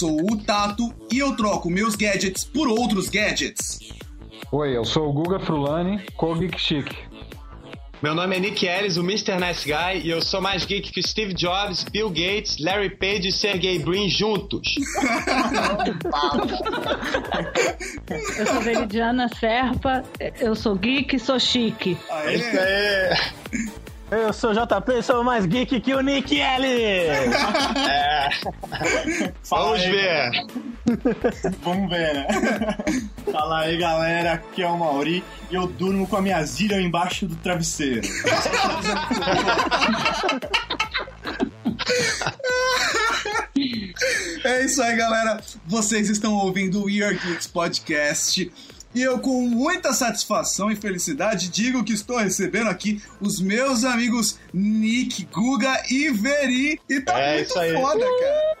sou o Tato e eu troco meus gadgets por outros gadgets. Oi, eu sou o Guga Frulani, co-geek chic. Meu nome é Nick Ellis, o Mr. Nice Guy, e eu sou mais geek que Steve Jobs, Bill Gates, Larry Page e Sergey Brin juntos. Eu sou Veridiana Serpa, eu sou geek e sou chique. É isso aí. Eu sou o JP, sou mais geek que o Nick Ellis! Vamos ver. Vamos ver, né? Fala aí, galera. Aqui é o Mauri e eu durmo com a minha zilha embaixo do travesseiro. É isso aí, galera. Vocês estão ouvindo o We Are Geeks Podcast. E eu, com muita satisfação e felicidade, digo que estou recebendo aqui os meus amigos Nick, Guga e Veri. E tá É muito isso aí. foda, cara.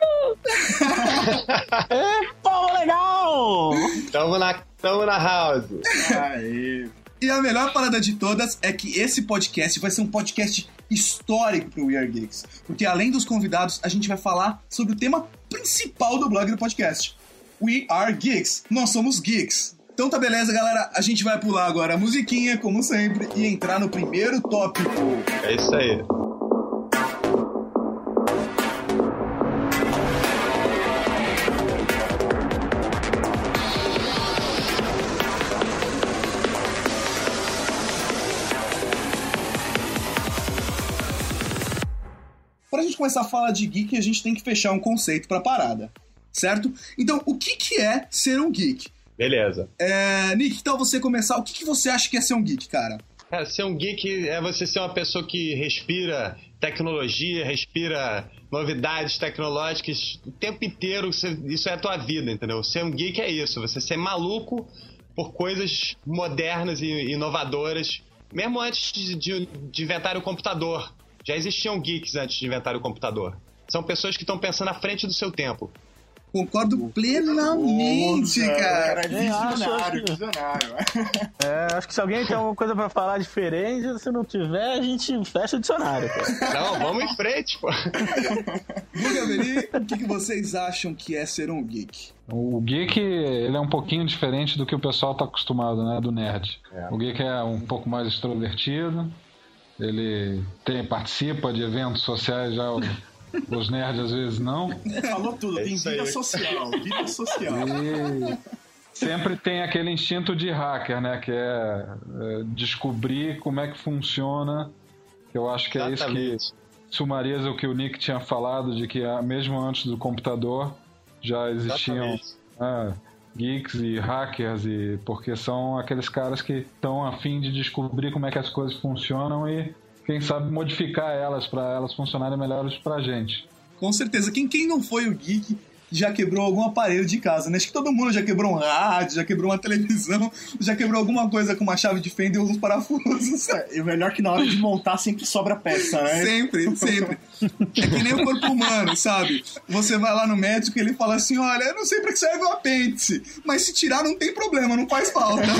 Pô, legal! Tamo na, tamo na house. Aí. E a melhor parada de todas é que esse podcast vai ser um podcast histórico pro We Are Geeks. Porque além dos convidados, a gente vai falar sobre o tema principal do blog do podcast. We Are Geeks. Nós somos geeks. Então tá beleza, galera. A gente vai pular agora a musiquinha, como sempre, e entrar no primeiro tópico. É isso aí. Pra gente começar a falar de geek, a gente tem que fechar um conceito pra parada. Certo? Então, o que, que é ser um geek? Beleza. É, Nick, então você começar, o que, que você acha que é ser um geek, cara? É, ser um geek é você ser uma pessoa que respira tecnologia, respira novidades tecnológicas o tempo inteiro. você- Isso é a tua vida, entendeu? Ser um geek é isso. Você ser maluco por coisas modernas e inovadoras. Mesmo antes de, de, de inventar o computador. Já existiam geeks antes de inventar o computador. São pessoas que estão pensando à frente do seu tempo. Concordo plenamente, Nossa, cara. é Eu acho visionário, que- visionário. É, acho que se alguém tem alguma coisa pra falar diferente, se não tiver, a gente fecha o dicionário. cara. Não, vamos em frente, pô. Guga Veri, o que, que vocês acham que é ser um geek? O geek, ele é um pouquinho diferente do que o pessoal tá acostumado, né, do nerd. O geek é um pouco mais extrovertido, ele tem, participa de eventos sociais, já os nerds às vezes não. Falou tudo, É tem isso vida aí. social, vida social. E sempre tem aquele instinto de hacker, né, que é, é, descobrir como é que funciona. Eu acho que é isso que Exatamente. sumariza o que o Nick tinha falado, de que ah, mesmo antes do computador já existiam Exatamente. ah, geeks e hackers, e porque são aqueles caras que estão a fim de descobrir como é que as coisas funcionam e, quem sabe, modificar elas para elas funcionarem melhores pra gente. Com certeza, quem, quem não foi o geek já quebrou algum aparelho de casa, né? Acho que todo mundo já quebrou um rádio, já quebrou uma televisão, já quebrou alguma coisa com uma chave de fenda e uns parafusos. E o melhor é que na hora de montar sempre sobra peça, né? Sempre, sempre. É que nem o corpo humano, sabe? Você vai lá no médico e ele fala assim: olha, eu não sei pra que serve o apêndice, mas se tirar não tem problema, não faz falta.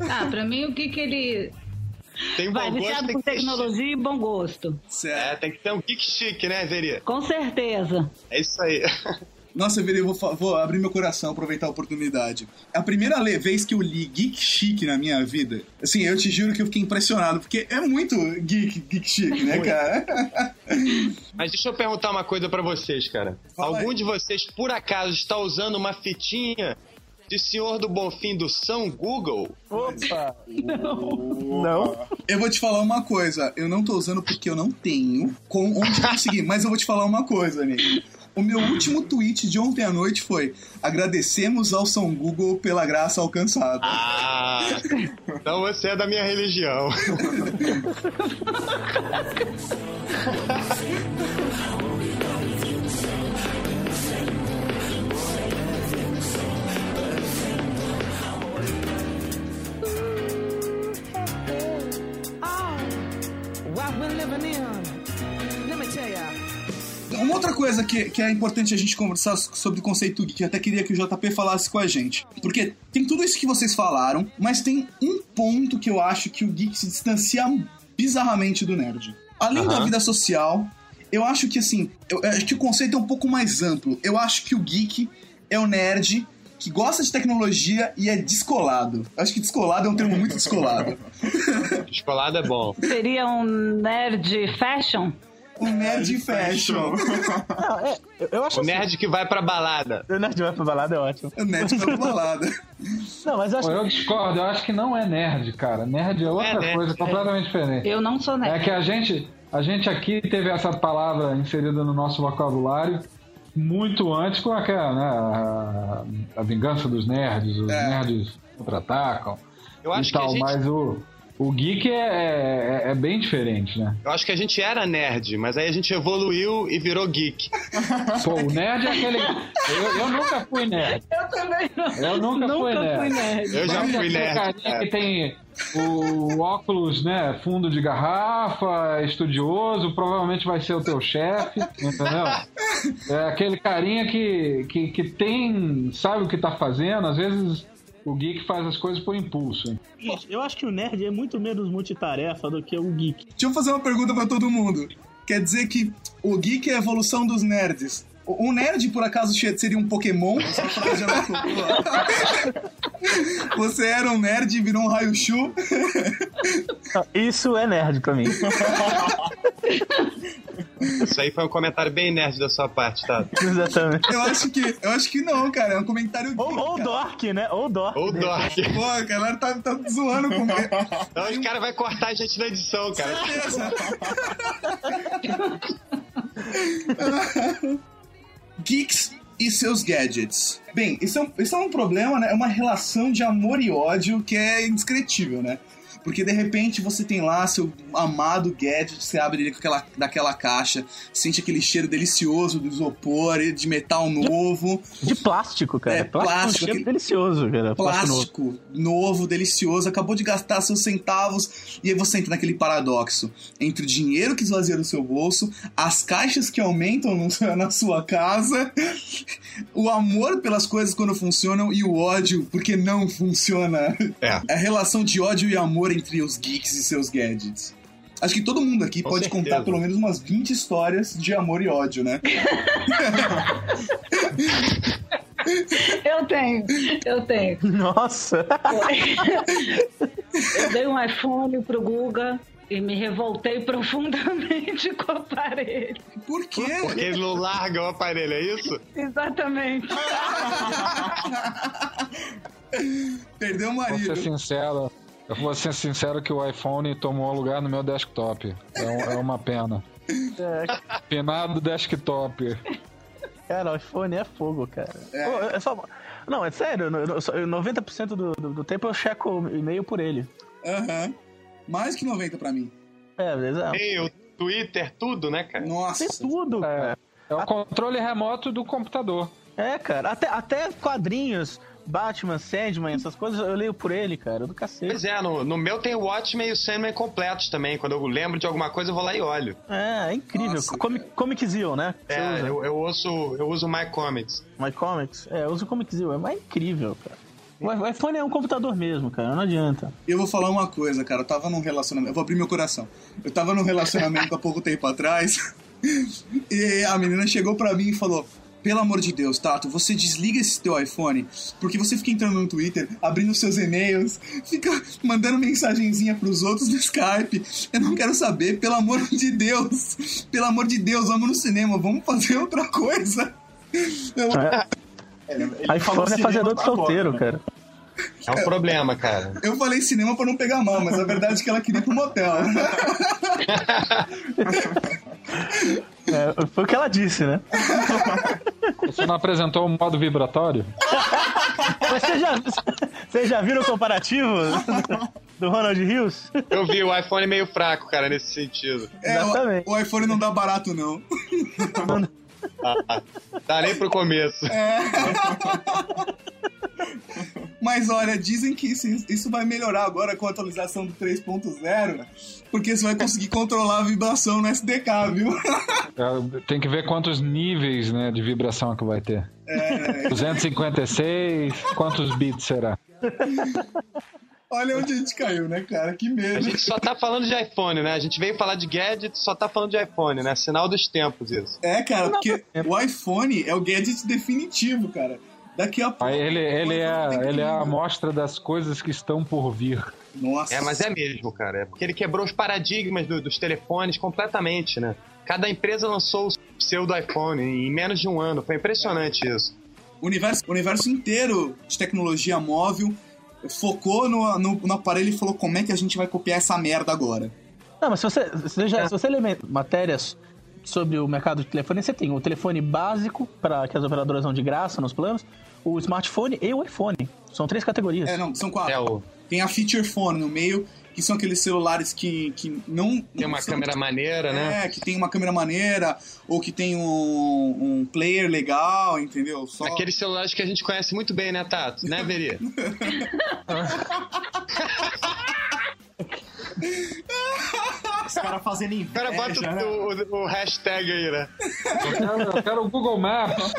Ah, pra mim o geek ele Tem bom vai gosto, viciado tem por tecnologia e bom gosto. É, certo. tem que ter um geek chique, né, Veri? Com certeza. É isso aí. Nossa, Veri, eu vou, vou abrir meu coração, aproveitar a oportunidade. A primeira vez que eu li Geek Chic na minha vida, assim, eu te juro que eu fiquei impressionado, porque é muito geek, geek chic, né, cara? Mas deixa eu perguntar uma coisa pra vocês, cara. Fala Algum aí. de vocês, por acaso, está usando uma fitinha de Senhor do Bonfim do São Google? Opa! Não. Eu vou te falar uma coisa, eu não tô usando porque eu não tenho com onde conseguir, mas eu vou te falar uma coisa, Nick. O meu último tweet de ontem à noite foi: agradecemos ao São Google pela graça alcançada. Ah, então você é da minha religião. Uma outra coisa que, que é importante a gente conversar sobre o conceito geek, eu até queria que o JP falasse com a gente. Porque tem tudo isso que vocês falaram, mas tem um ponto que eu acho que o geek se distancia bizarramente do nerd. Além da Aham. vida social, eu acho que assim, eu eu acho que o conceito é um pouco mais amplo. Eu acho que o geek é o nerd que gosta de tecnologia e é descolado. Acho que descolado é um termo muito descolado. Descolado é bom. Seria um nerd fashion? O nerd fashion. Não, é, eu- acho O assim, nerd que vai pra balada. O nerd vai pra balada é ótimo. O nerd vai pra balada. Não, mas eu acho Pô, eu discordo, eu acho que não é nerd, cara. Nerd é outra nerd, coisa, é. completamente diferente. Eu não sou É nerd. que a gente, a gente aqui teve essa palavra inserida no nosso vocabulário muito antes com aquela, né, a, a vingança dos nerds, os É. nerds contra-atacam Eu acho e tal, que a gente, mas o, o geek é, é, é bem diferente, né? eu acho que a gente era nerd, mas aí a gente evoluiu e virou geek. Pô, o nerd é aquele... Eu, eu nunca fui nerd. Eu também não. Eu nunca, fui Nunca nerd. fui nerd. Eu já Mas fui nerd. carinha é. que tem o óculos, né, fundo de garrafa, estudioso, provavelmente vai ser o teu chefe, entendeu? É aquele carinha que, que, que tem, sabe o que tá fazendo, às vezes o geek faz as coisas por impulso. Gente, eu acho que o nerd é muito menos multitarefa do que o geek. Deixa eu fazer uma pergunta pra todo mundo. Quer dizer que o geek é a evolução dos nerds. O o nerd, por acaso, seria um Pokémon? Essa frase já vai popular. Você era um nerd e virou um Raichu? Não, Isso é nerd pra mim. Isso aí foi um comentário bem nerd da sua parte, tá? Exatamente. Eu acho que, eu acho que não, cara. É um comentário Ou, ou cara. dork, né? Ou dork. Ou Dork. Pô, a galera tá, tá zoando com Então os caras vão cortar a gente na edição, cara. certeza. Geeks e seus gadgets. Bem, isso é, um, isso é um problema, né? É uma relação de amor e ódio que é indescritível, né? Porque de repente você tem lá seu amado gadget, você abre ele com aquela, daquela caixa, sente aquele cheiro delicioso do isopor, de metal novo, De plástico, cara. É, plástico, plástico, é um cheiro aquele- delicioso, cara. Plástico novo. plástico novo, delicioso, acabou de gastar seus centavos e aí você entra naquele paradoxo entre o dinheiro que esvazia do seu bolso, as caixas que aumentam no- na sua casa, o amor pelas coisas quando funcionam e o ódio porque não funciona. É. A relação de ódio e amor entre os geeks e seus gadgets. Acho que todo mundo aqui Com pode certeza. contar pelo menos umas 20 histórias de amor e ódio, né? Eu tenho, eu tenho. Nossa. Eu dei um iPhone pro Guga e me revoltei profundamente com o aparelho. Por quê? Porque ele não larga o aparelho, é isso? Exatamente. Perdeu o Vou marido. ser sincero, eu vou ser sincero que o iPhone tomou lugar no meu desktop. É, um- é uma pena. É, Penado desktop. cara, o iPhone é fogo, cara. É. Pô, é só- Não, é sério. eu- eu- eu- 90% do, do, do tempo eu checo o e-mail por ele. Aham. Mais que 90 pra mim. É, beleza? Tem o Twitter, tudo, né, cara? Nossa. Tem tudo, É, cara. é o controle remoto do computador. É, cara. Até, até quadrinhos, Batman, Sandman, essas coisas, eu leio por ele, cara. Do cacete. Pois é, no, no meu tem o Watchmen e o Sandman completos também. Quando eu lembro de alguma coisa, eu vou lá e olho. É, é incrível. Nossa, Comic, Comiczilla, né? É, eu, eu, uso, eu uso My Comics. My Comics. É, eu uso o Comiczilla. É mais incrível, cara. O iPhone é um computador mesmo, cara. Não adianta. Eu vou falar uma coisa, cara. Eu tava num relacionamento. Eu vou abrir meu coração. Eu tava num relacionamento há pouco tempo atrás. E a menina chegou pra mim e falou: Pelo amor de Deus, Tato, você desliga esse teu iPhone, porque você fica entrando no Twitter, abrindo seus e-mails, fica mandando mensagenzinha pros outros no Skype. Eu não quero saber, pelo amor de Deus. Pelo amor de Deus, vamos no cinema, vamos fazer outra coisa. Eu- iPhone é cinema fazedor de agora, solteiro, né? cara. É um problema, cara. Eu falei cinema pra não pegar mal, mas a verdade é que ela queria ir pro motel. É, foi o que ela disse, né? Você não apresentou o modo vibratório? Você já, você já viram o comparativo do Ronald Rios? Eu vi o iPhone meio fraco, cara, nesse sentido. É, Exatamente. o, o iPhone não dá barato, não. Tá nem pro começo. Mas olha, dizem que isso, isso vai melhorar agora com a atualização do 3.0, porque você vai conseguir controlar a vibração no SDK, viu? É, Tem que ver quantos níveis né, de vibração que vai ter. É, 256, quantos bits será? Olha onde a gente caiu, né, cara? Que A medo. gente só tá falando de iPhone, né? A gente veio falar de gadget, só tá falando de iPhone, né? Sinal dos tempos isso. É, cara, porque o iPhone é o gadget definitivo, cara. Daqui a pouco. Ele, ele, é, ele é a amostra das coisas que estão por vir. Nossa. É, mas é mesmo, cara. É porque ele quebrou os paradigmas do- dos telefones completamente, né? Cada empresa lançou o seu do iPhone em menos de um ano. Foi impressionante isso. O universo, o universo inteiro de tecnologia móvel focou no, no, no aparelho e falou como é que a gente vai copiar essa merda agora. Não, mas se você, se já, se você ler me- matérias sobre o mercado de telefone, você tem o telefone básico, para que as operadoras dão de graça nos planos, o smartphone e o iPhone. São três categorias. É, não, são quatro. É o, Tem a feature phone no meio, que são aqueles celulares que, que não. tem uma câmera maneira, né? É, que tem uma câmera maneira, ou que tem um, um player legal, entendeu? Só... Aqueles celulares que a gente conhece muito bem, né, Tato? Né, Veri? Os caras fazendo O inveja, cara bota né? o, o- o hashtag aí, né? Eu quero, eu quero o Google Maps.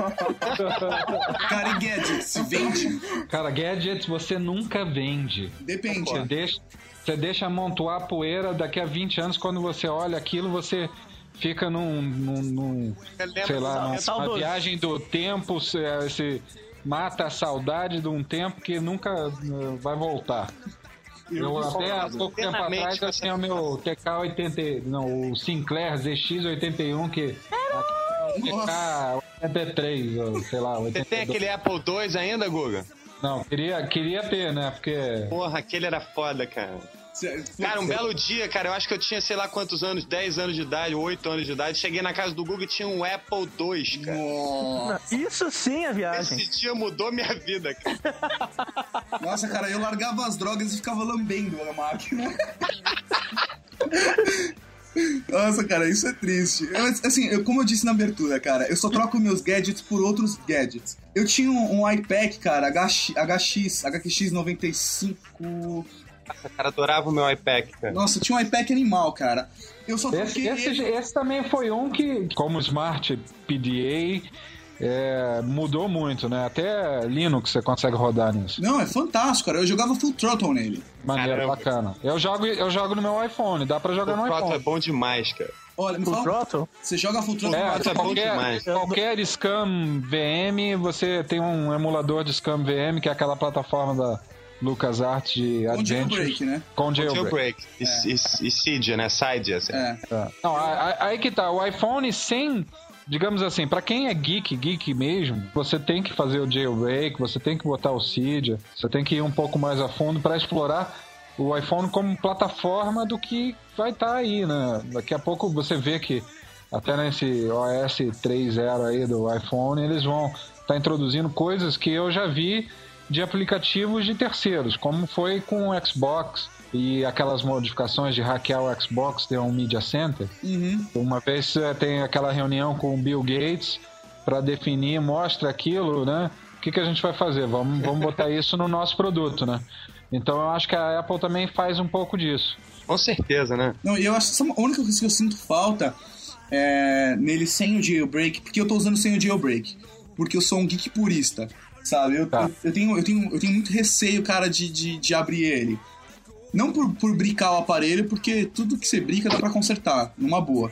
Cara, e gadgets, vende? Cara, gadgets você nunca vende. Depende. Você deixa, você deixa amontoar a poeira daqui a 20 anos, quando você olha aquilo, você fica num, num- num, Eu lembro sei lá, numa, viagem do tempo, você, você mata a saudade de um tempo que nunca eh, vai voltar. Eu, até há pouco tempo atrás eu tinha o meu TK80, não, o Sinclair ZX81 que Nossa. TK83, ou sei lá, Você tem 82. aquele Apple II ainda, Guga? Não, queria, queria ter, né? Porque Porra, aquele era foda, cara. Cara, um belo dia, cara, eu acho que eu tinha, sei lá quantos anos, 10 anos de idade, 8 anos de idade. Cheguei na casa do Google e tinha um Apple II, cara. Nossa. Isso sim é viagem. Esse dia mudou minha vida, cara. Nossa, cara, eu largava as drogas e ficava lambendo a máquina. Nossa, cara, isso é triste. Eu, assim, eu- como eu disse na abertura, cara, eu só troco meus gadgets por outros gadgets. Eu tinha um, um iPad, cara, HX, HX, HX 95. Nossa, cara, adorava o meu iPad, cara. Nossa, tinha um iPad animal, cara. Eu só Esse, troquei esse, esse também foi um que, como Smart PDA, é, mudou muito, né? Até Linux você consegue rodar nisso. Não, é fantástico, cara. Eu jogava full throttle nele. Maneiro, Caramba. bacana. Eu jogo, eu jogo no meu iPhone, dá pra jogar O no é iPhone. bom demais, cara. Olha, me O fala, Throttle? você joga full throttle É, é bom qualquer, demais. qualquer Scam VM, você tem um emulador de Scam VM, que é aquela plataforma da LucasArts de com jailbreak, né? Com jailbreak. Jailbreak. E, e, e Cydia, né? Cydia. assim. É. É. Não, aí que tá, o iPhone sem, digamos assim, pra quem é geek, geek mesmo, você tem que fazer o jailbreak, você tem que botar o Cydia, você tem que ir um pouco mais a fundo pra explorar o iPhone como plataforma do que vai estar aí, né? Daqui a pouco você vê que até nesse OS 3.0 aí do iPhone, eles vão estar introduzindo coisas que eu já vi de aplicativos de terceiros, como foi com o Xbox e aquelas modificações de hackear o Xbox, ter um Media Center. Uhum. Uma vez eh, tem aquela reunião com o Bill Gates para definir, mostra aquilo, né? O que, que a gente vai fazer? Vamos, vamos botar isso no nosso produto, né? Então eu acho que a Apple também faz um pouco disso. Com certeza, né? Não, e eu acho que a única coisa que eu sinto falta é nele sem o jailbreak, porque eu tô usando sem o jailbreak. Porque eu sou um geek purista, sabe? Eu, Tá. eu, eu tenho, eu, tenho, eu tenho muito receio, cara, de, de, de abrir ele. Não por, por bricar o aparelho, porque tudo que você brica dá pra consertar, numa boa.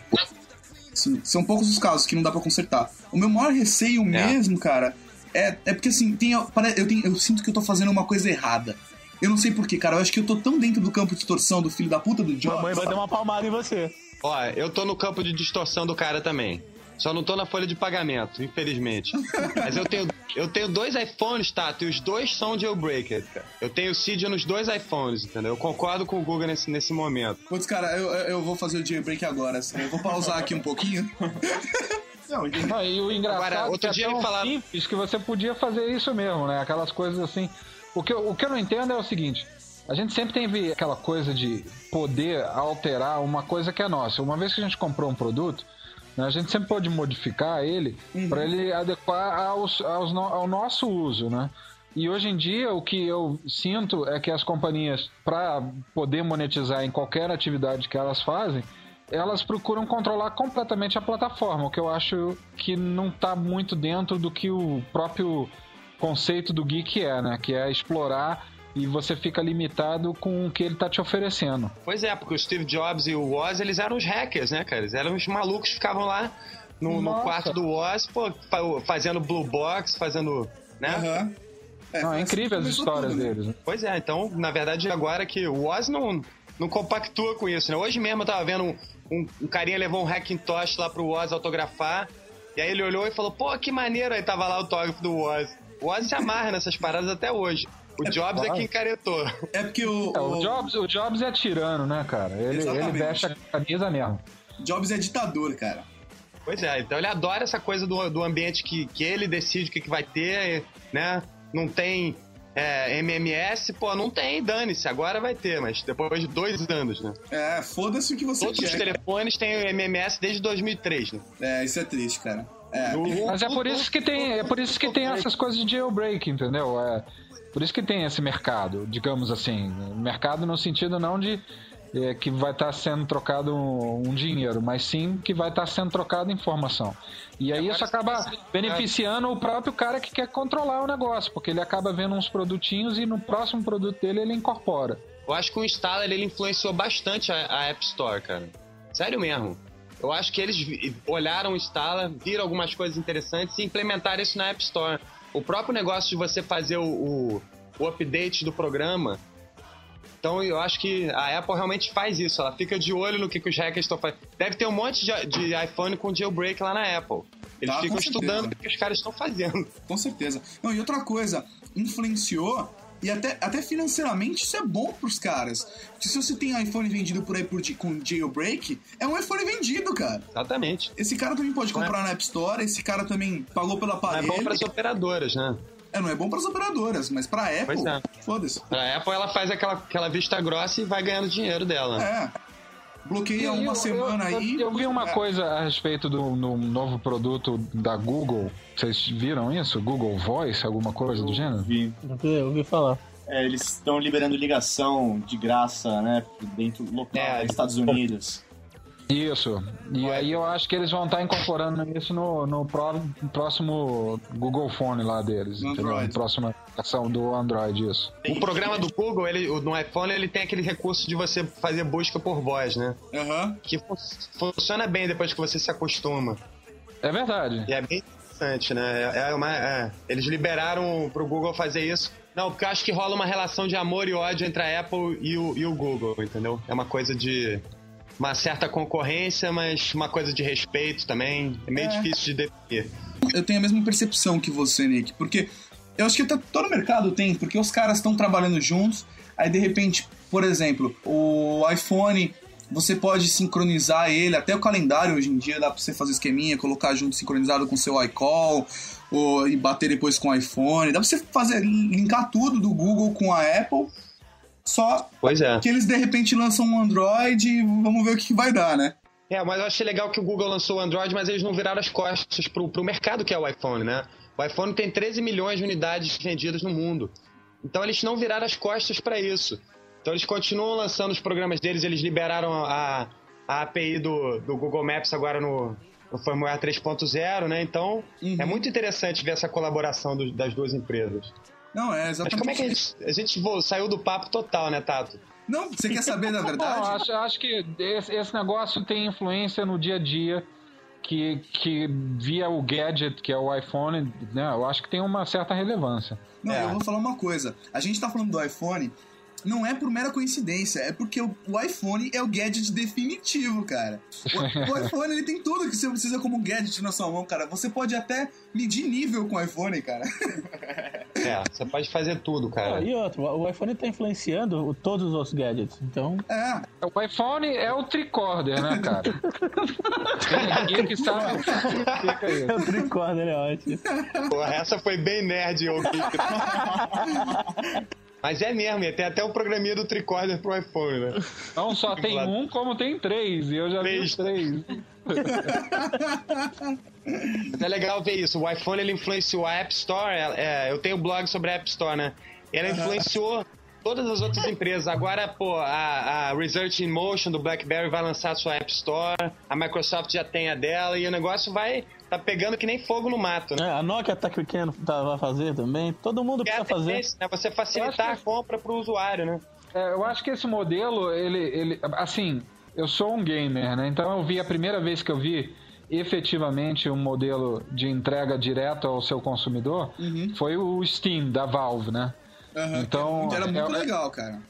Assim, são poucos os casos que não dá pra consertar. O meu maior receio mesmo, cara, é, é porque assim, tem, eu, tenho, eu sinto que eu tô fazendo uma coisa errada. Eu não sei porquê, cara. Eu acho que eu tô tão dentro do campo de torção do filho da puta do Jobs. Mamãe vai dar uma palmada em você. Ó, eu tô no campo de distorção do cara também. Só não tô na folha de pagamento, infelizmente. Mas eu tenho, eu tenho dois iPhones, Tato, e os dois são jailbreakers, cara. Eu tenho Cydia nos dois iPhones, entendeu? Eu concordo com o Google nesse, nesse momento. Putz, cara, eu, eu vou fazer o jailbreak agora. assim. Eu vou pausar aqui um pouquinho. Não, e- Não, e o engraçado Agora, outro é que é dia tão ele falava- simples que você podia fazer isso mesmo, né? Aquelas coisas assim. O que, eu- o que eu não entendo é o seguinte. A gente sempre tem aquela coisa de poder alterar uma coisa que é nossa. Uma vez que a gente comprou um produto, a gente sempre pode modificar ele para ele adequar aos, aos ao nosso uso, né? E hoje em dia o que eu sinto é que as companhias, para poder monetizar em qualquer atividade que elas fazem, elas procuram controlar completamente a plataforma, o que eu acho que não está muito dentro do que o próprio conceito do geek é, né? Que é explorar e você fica limitado com o que ele tá te oferecendo. Pois é, porque o Steve Jobs e o Woz, eles eram os hackers, né, cara? Eles eram os malucos que ficavam lá no, no quarto do Woz, pô, fa- fazendo blue box, fazendo, né? Aham. É, Não, é incrível as histórias tudo, né? deles. né? Pois é, então, na verdade, agora que o Woz não, não compactua com isso, né? Hoje mesmo eu tava vendo um, um, um carinha levou um Hackintosh lá pro Woz autografar, e aí ele olhou e falou, pô, que maneiro, aí tava lá o autógrafo do Woz. O Woz se amarra nessas paradas até hoje. O Jobs é que encaretou. É porque o, É, o, o Jobs, o Jobs é tirano, né, cara? Ele, ele Exatamente. veste a camisa mesmo. Jobs é ditador, cara. Pois é, então ele adora essa coisa do, do ambiente que, que ele decide o que, que vai ter, né? Não tem é, MMS, pô, não tem, dane-se, agora vai ter, mas depois de dois anos, né? É, foda-se o que você Todos os quer. cara. telefones têm MMS desde 2003, né? É, isso é triste, cara. É. Mas é por isso que tem, é por isso que tem essas coisas de jailbreak, entendeu? É por isso que tem esse mercado, digamos assim, mercado no sentido não de é, que vai estar sendo trocado um, um dinheiro, mas sim que vai estar sendo trocado informação. E aí isso acaba beneficiando o próprio cara que quer controlar o negócio, porque ele acaba vendo uns produtinhos e no próximo produto dele ele incorpora. Eu acho que o Installer ele influenciou bastante a, a App Store, cara. Sério mesmo. Eu acho que eles olharam o Installer, viram algumas coisas interessantes e implementaram isso na App Store. O próprio negócio de você fazer o, o, o update do programa. Então eu acho que a Apple realmente faz isso. Ela fica de olho no que, que os hackers estão fazendo. Deve ter um monte de, de iPhone com jailbreak lá na Apple. Eles Tá, ficam estudando o que os caras estão fazendo. Com certeza. Não, e outra coisa, influenciou e até, até financeiramente isso é bom pros caras. Porque se você tem iPhone vendido por aí por, com jailbreak, é um iPhone vendido, cara. Exatamente. Esse cara também pode comprar na App Store, esse cara também pagou pelo É aparelho. bom para as operadoras, né? É, não é bom pras operadoras, mas pra Apple, Pois é. foda-se. A Apple ela faz aquela, aquela vista grossa e vai ganhando dinheiro dela. É. Bloqueia uma Eu- semana eu, aí. Eu, eu vi uma é. coisa a respeito do, do novo produto da Google. Vocês viram isso? Google Voice, alguma coisa do gênero? Vi. Eu ouvi- eu falar. É, eles estão liberando ligação de graça, né? Dentro local, É, nos Estados Unidos. Isso. E aí eu acho que eles vão estar incorporando isso no, no pró- próximo Google Phone lá deles. Na próxima ação do Android, isso. O programa do Google, ele, no iPhone, ele tem aquele recurso de você fazer busca por voz, né? Aham. Que fun- funciona bem depois que você se acostuma. É verdade. E é bem interessante, né? É- é uma- é. Eles liberaram pro Google fazer isso. Não, porque eu acho que rola uma relação de amor e ódio entre a Apple e o, e o Google, entendeu? É uma coisa de. Uma certa concorrência, mas uma coisa de respeito também. É meio É. difícil de definir. Eu tenho a mesma percepção que você, Nick, porque eu acho que tá- todo mercado tem, porque os caras estão trabalhando juntos, aí de repente, por exemplo, o iPhone, você pode sincronizar ele, até o calendário hoje em dia dá pra você fazer esqueminha, colocar junto sincronizado com seu iCall, ou, e bater depois com o iPhone, dá pra você fazer, linkar tudo do Google com a Apple, só Pois é. que eles de repente lançam um Android e vamos ver o que, vai dar, né? É, mas eu achei legal que o Google lançou o Android, mas eles não viraram as costas pro, pro mercado que é o iPhone, né? O iPhone tem 13 milhões de unidades vendidas no mundo. Então eles não viraram as costas para isso. Então eles continuam lançando os programas deles, eles liberaram a, a API do, do Google Maps agora no, no firmware 3.0, né? Então Uhum. é muito interessante ver essa colaboração do- das duas empresas. Não, é Mas exatamente como é que a gente, a gente vo- saiu do papo total, né, Tato? Não, você quer saber da Não, verdade? acho, acho que esse, esse negócio tem influência no dia a dia que, que via o gadget, que é o iPhone, né? Eu acho que tem uma certa relevância. Não, É. eu vou falar uma coisa. A gente tá falando do iPhone, não é por mera coincidência, é porque o, o iPhone é o gadget definitivo, cara. O, o iPhone ele tem tudo que você precisa como gadget na sua mão, cara. Você pode até medir nível com o iPhone, cara. É, você pode fazer tudo, cara. Ah, e outro, o iPhone tá influenciando o- todos os outros gadgets. Então, É, O iPhone é o tricorder, né, cara? Tem ninguém que sabe o que significa isso. o tricorder é ótimo. Porra, essa foi bem nerd, eu ouvi. Mas é mesmo, e tem até o programinha do tricorder pro iPhone, né? Não só tem um, como tem três. E eu já vi Três. os três. É legal ver isso. O iPhone ele influenciou a App Store. É, é, eu tenho blog sobre a App Store, né? Ela influenciou todas as outras empresas. Agora, pô, a, a Research in Motion do BlackBerry vai lançar a sua App Store. A Microsoft já tem a dela e o negócio vai tá pegando que nem fogo no mato, né? É, a Nokia tá querendo tá, vai fazer também. Todo mundo É a precisa fazer. tendência, né? Você facilitar a compra pro usuário, né? É, eu acho que esse modelo, ele, ele. Assim, eu sou um gamer, né? Então eu vi a primeira vez que eu vi efetivamente um modelo de entrega direto ao seu consumidor foi o Steam da Valve, né? Aham, Então, era muito é- legal, cara.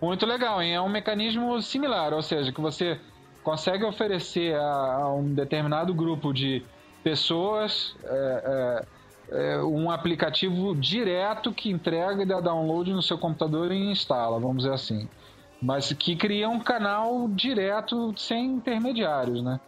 Muito legal, hein? É um mecanismo similar, ou seja, que você consegue oferecer a, a um determinado grupo de pessoas é, é, é, um aplicativo direto que entrega e dá download no seu computador e instala, vamos dizer assim. Mas que cria um canal direto sem intermediários, né?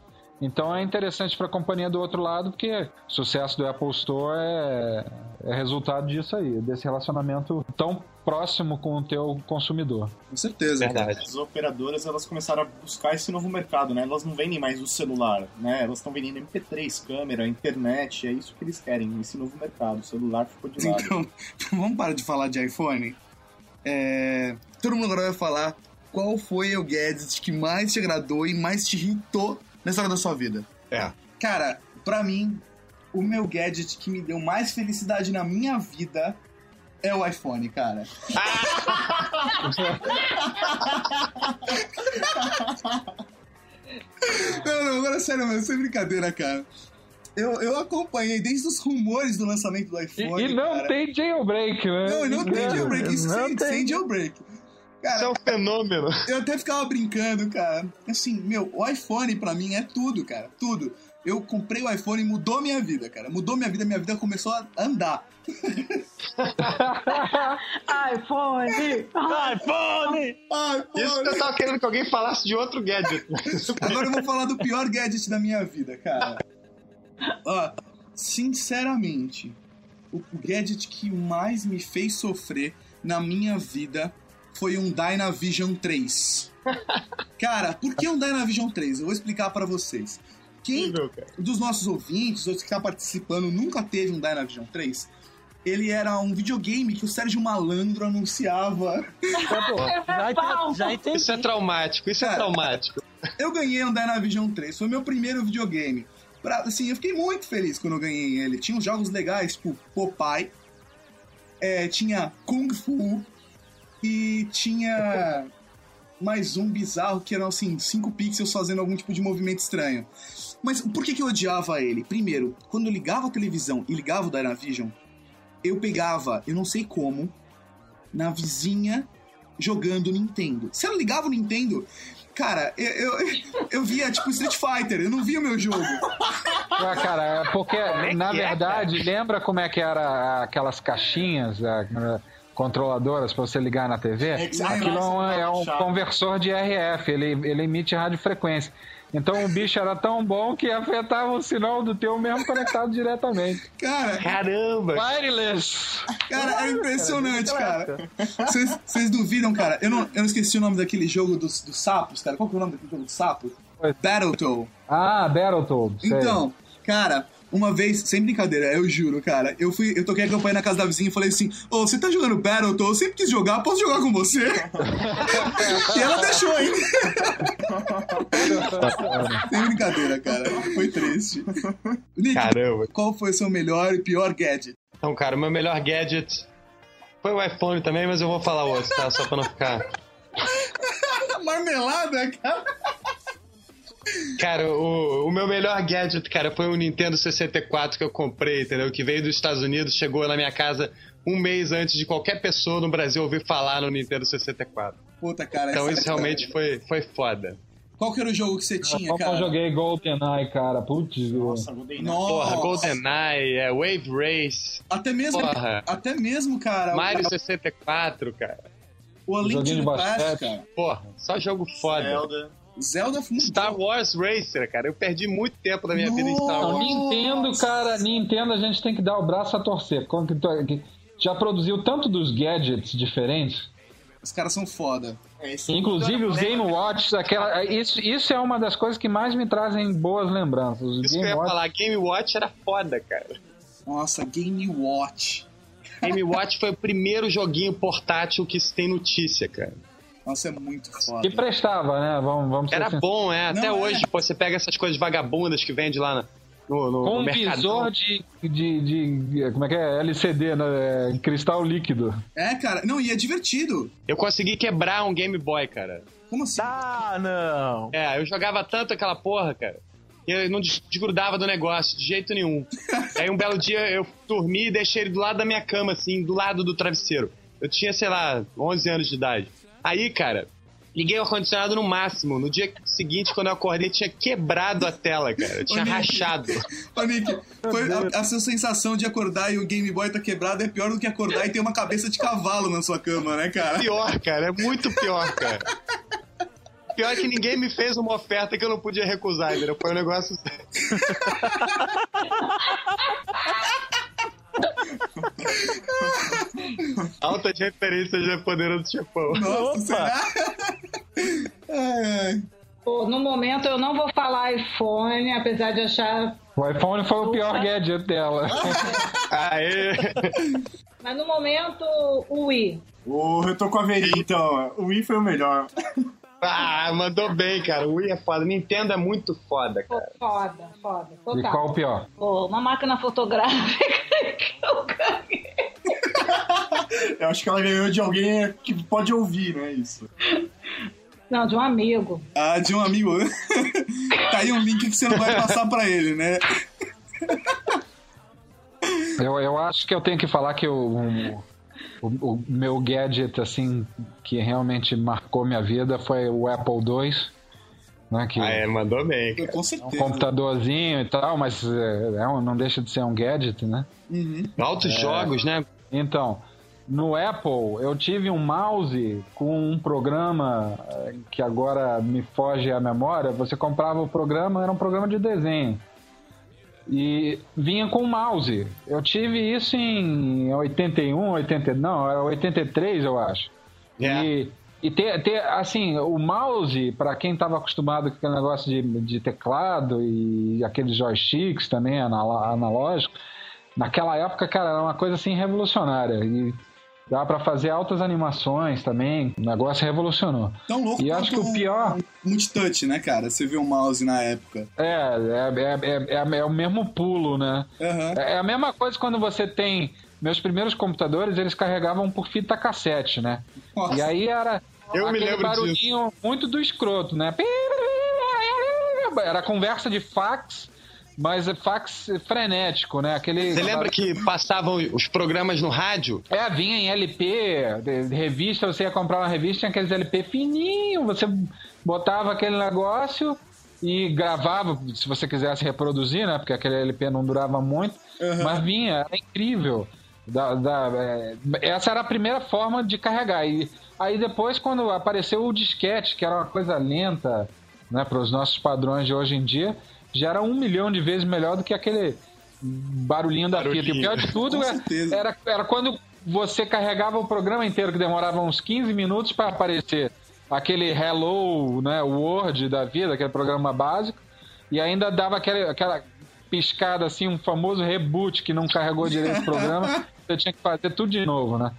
Então é interessante para a companhia do outro lado, porque o sucesso do Apple Store é, é resultado disso aí, desse relacionamento tão próximo com o teu consumidor. Com certeza. cara. Verdade. As operadoras elas começaram a buscar esse novo mercado, né? Elas não vendem mais o celular, né? Elas estão vendendo MP3, câmera, internet, é isso que eles querem, esse novo mercado. O celular ficou de lado. Então, vamos parar de falar de iPhone? É, Todo mundo agora vai falar qual foi o gadget que mais te agradou e mais te irritou na história da sua vida. É. Cara, pra mim, o meu gadget que me deu mais felicidade na minha vida é o iPhone, cara. não, não, agora sério, mas sem brincadeira, cara. Eu, eu acompanhei desde os rumores do lançamento do E, iPhone. e não cara. tem jailbreak, né? Não, não tem jailbreak, isso Não sem, tem. sem jailbreak. Cara, Isso é um fenômeno. eu até ficava brincando, cara. Assim, meu, o iPhone pra mim é tudo, cara. Tudo. Eu comprei o iPhone e mudou minha vida, cara. Mudou minha vida, minha vida começou a andar. iPhone! iPhone! Ai, Isso que eu tava querendo que alguém falasse de outro gadget. Agora eu vou falar do pior gadget da minha vida, cara. Ó, sinceramente, o gadget que mais me fez sofrer na minha vida foi um Dynavision 3. Cara, por que um Dynavision 3? Eu vou explicar pra vocês. Quem dos nossos ouvintes, ou que está participando, nunca teve um Dynavision 3? Ele era um videogame que o Sérgio Malandro anunciava. Já, entendi- já entendi. Isso é traumático, isso é Cara. traumático. Eu ganhei um Dynavision 3, foi meu primeiro videogame. Pra- assim, eu fiquei muito feliz quando eu ganhei ele. Tinha uns jogos legais, tipo Popeye, é, tinha Kung Fu e tinha mais um bizarro que eram assim, 5 pixels fazendo algum tipo de movimento estranho. Mas por que, que eu odiava ele? Primeiro, quando eu ligava a televisão e ligava o Dynavision, eu pegava, eu não sei como, na vizinha jogando Nintendo. Se ela ligava o Nintendo, cara, eu, eu, eu via tipo Street Fighter, eu não via o meu jogo. Ah, cara, é porque, é na é, verdade, lembra como é que era aquelas caixinhas ah, controladoras para você ligar na TV? É Aquilo é um, é um conversor de RF, ele, ele emite radiofrequência. Então o bicho era tão bom que afetava o sinal do teu mesmo conectado diretamente. Cara, Caramba! Wireless! cara, é impressionante, cara. Vocês duvidam, cara? Eu não, eu não esqueci o nome daquele jogo dos, dos sapos, cara. Qual que é o nome daquele jogo dos sapos? Battletoad. Ah, Battletoads. sei. Então, cara, uma vez, sem brincadeira, eu juro, cara, eu fui, eu toquei a campanha na casa da vizinha e falei assim: Ô, você tá jogando Battletoad? Eu sempre quis jogar, posso jogar com você? e ela deixou, hein? sem brincadeira, cara. Foi triste. Nick, Caramba! qual foi o seu melhor e pior gadget? Então, cara, o meu melhor gadget foi o iPhone também, mas eu vou falar outro, tá? Só pra não ficar. Marmelada, cara. Cara, o, o meu melhor gadget, cara, foi o Nintendo 64 que eu comprei, entendeu? Que veio dos Estados Unidos, chegou na minha casa um mês antes de qualquer pessoa no Brasil ouvir falar no Nintendo 64. Puta, cara. Então isso é realmente foi, foi foda. Qual que era o jogo que você tinha, eu cara? joguei GoldenEye, cara. Putz, Nossa, Golden Nossa. Porra, GoldenEye, é, Wave Race, Até mesmo, Porra. até mesmo, cara. Mario 64, cara. O, o A Link Joguinho to de the Past, basquete. cara. Porra, só jogo foda. Zelda. Zelda mudou. Star Wars Racer, cara. Eu perdi muito tempo da minha vida em Star Não, Wars. Nintendo, cara, Nintendo a gente tem que dar o braço a torcer. Que Já produziu tanto dos gadgets diferentes Os caras são foda. É, Inclusive os Game Watch, aquela, isso, isso é uma das coisas que mais me trazem boas lembranças. Os Isso que eu Game ia Watch. falar, Game Watch era foda, cara. Nossa, Game Watch. Game Watch foi o primeiro joguinho portátil que se tem notícia, cara. Nossa, é muito foda. Que prestava, né? Vamos, vamos Era sinceros. bom, é. Até Não, é. hoje, pô, você pega essas coisas vagabundas que vende lá na- no, no, Com no um visor de, de, de- Como é que é? LCD, né? É, Cristal líquido. É, cara. Não, e é divertido. Eu consegui quebrar um Game Boy, cara. Como assim? Ah, não. É, eu jogava tanto aquela porra, cara. que Eu não des- desgrudava do negócio, de jeito nenhum. Aí um belo dia eu dormi e deixei ele do lado da minha cama, assim, do lado do travesseiro. Eu tinha, sei lá, 11 anos de idade. Aí, cara, liguei o ar-condicionado no máximo. No dia seguinte, quando eu acordei, tinha quebrado a tela, cara. Tinha Ô, Nick. rachado. Ô, Nick, foi a, a sua sensação de acordar e o Game Boy tá quebrado é pior do que acordar e ter uma cabeça de cavalo na sua cama, né, cara? Pior, cara, é muito pior, cara. Pior que ninguém me fez uma oferta que eu não podia recusar, entendeu? Foi um negócio. referências japonesas do Japão. Nossa, Opa. será? Ai, ai. Pô, no momento eu não vou falar iPhone, apesar de achar. O iPhone foi o pior gadget dela. Aê! Mas no momento, o Wii. O, eu tô com a Veri, então. O Wii foi o melhor. Ah, mandou bem, cara. O Wii é foda. Nintendo é muito foda, cara. foda, foda. E Total. qual o pior? Pô, uma máquina fotográfica que eu ganhei. Eu acho que ela ganhou de alguém que pode ouvir, não é isso? Não, de um amigo. Ah, de um amigo. tá aí um link que você não vai passar pra ele, né? Eu, eu acho que eu tenho que falar que o, o, o meu gadget, assim, que realmente marcou minha vida foi o Apple II. Né, que Ah, é, mandou bem, cara. Com é um certeza. computadorzinho e tal, mas é, é um- não deixa de ser um gadget, né? Uhum. Altos jogos, né? Então, no Apple eu tive um mouse com um programa eh, que agora me foge a memória. Você comprava o programa, era um programa de desenho. E vinha com mouse. Eu tive isso em 81, 80, não, era 83, eu acho. É. E, e ter, ter, assim, o mouse, para quem estava acostumado com aquele negócio de, de teclado e aqueles joysticks também analógicos, naquela época, cara, era uma coisa assim revolucionária. E dá para fazer altas animações também, o negócio revolucionou. Tão louco E acho que o pior- Um multitouch, né, cara? Você viu o mouse na época. É, é, é, é, é- é o mesmo pulo, né? Aham. É a mesma coisa quando você tem. Meus primeiros computadores, eles carregavam por fita cassete, né? Nossa. E aí era Eu me aquele lembro barulhinho muito do escroto, né? Era conversa de fax, mas é fax frenético, né? Aquele. Você lembra que passavam os programas no rádio? É, vinha em LP, de- de revista, você ia comprar uma revista, tinha aqueles LP fininho, você botava aquele negócio e gravava, se você quisesse reproduzir, né? Porque aquele LP não durava muito, mas vinha, era incrível. Da- da- é, essa era a primeira forma de carregar. E aí depois, quando apareceu o disquete, que era uma coisa lenta, né, para os nossos padrões de hoje em dia, já era um milhão de vezes melhor do que aquele barulhinho da fita. E o pior de tudo é, certeza. era, era quando você carregava o programa inteiro, que demorava uns 15 minutos para aparecer aquele Hello, né, Word da vida, aquele programa básico, e ainda dava aquela, aquela piscada assim, um famoso reboot que não carregou direito o programa, você tinha que fazer tudo de novo, né?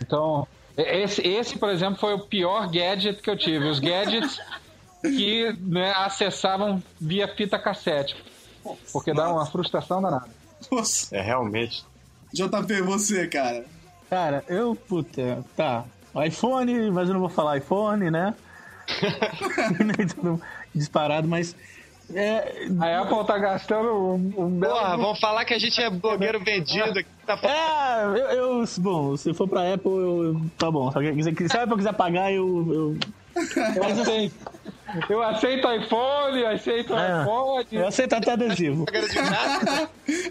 Então, esse, esse, por exemplo, foi o pior gadget que eu tive. Os gadgets que né, acessavam via fita cassete. Porque dá uma frustração danada. Nossa. É, realmente. JP, você, cara. Cara, eu, puta, tá. iPhone, mas eu não vou falar iPhone, né? Disparado, mas. É, A Apple tá gastando um, um belo... Porra, vamos falar que a gente é blogueiro vendido. Tá... é eu, eu- Bom, se for pra Apple, eu, tá bom. Se, a Apple quiser pagar, eu. eu Eu aceito. Eu aceito iPhone, aceito É. iPod. eu aceito até adesivo.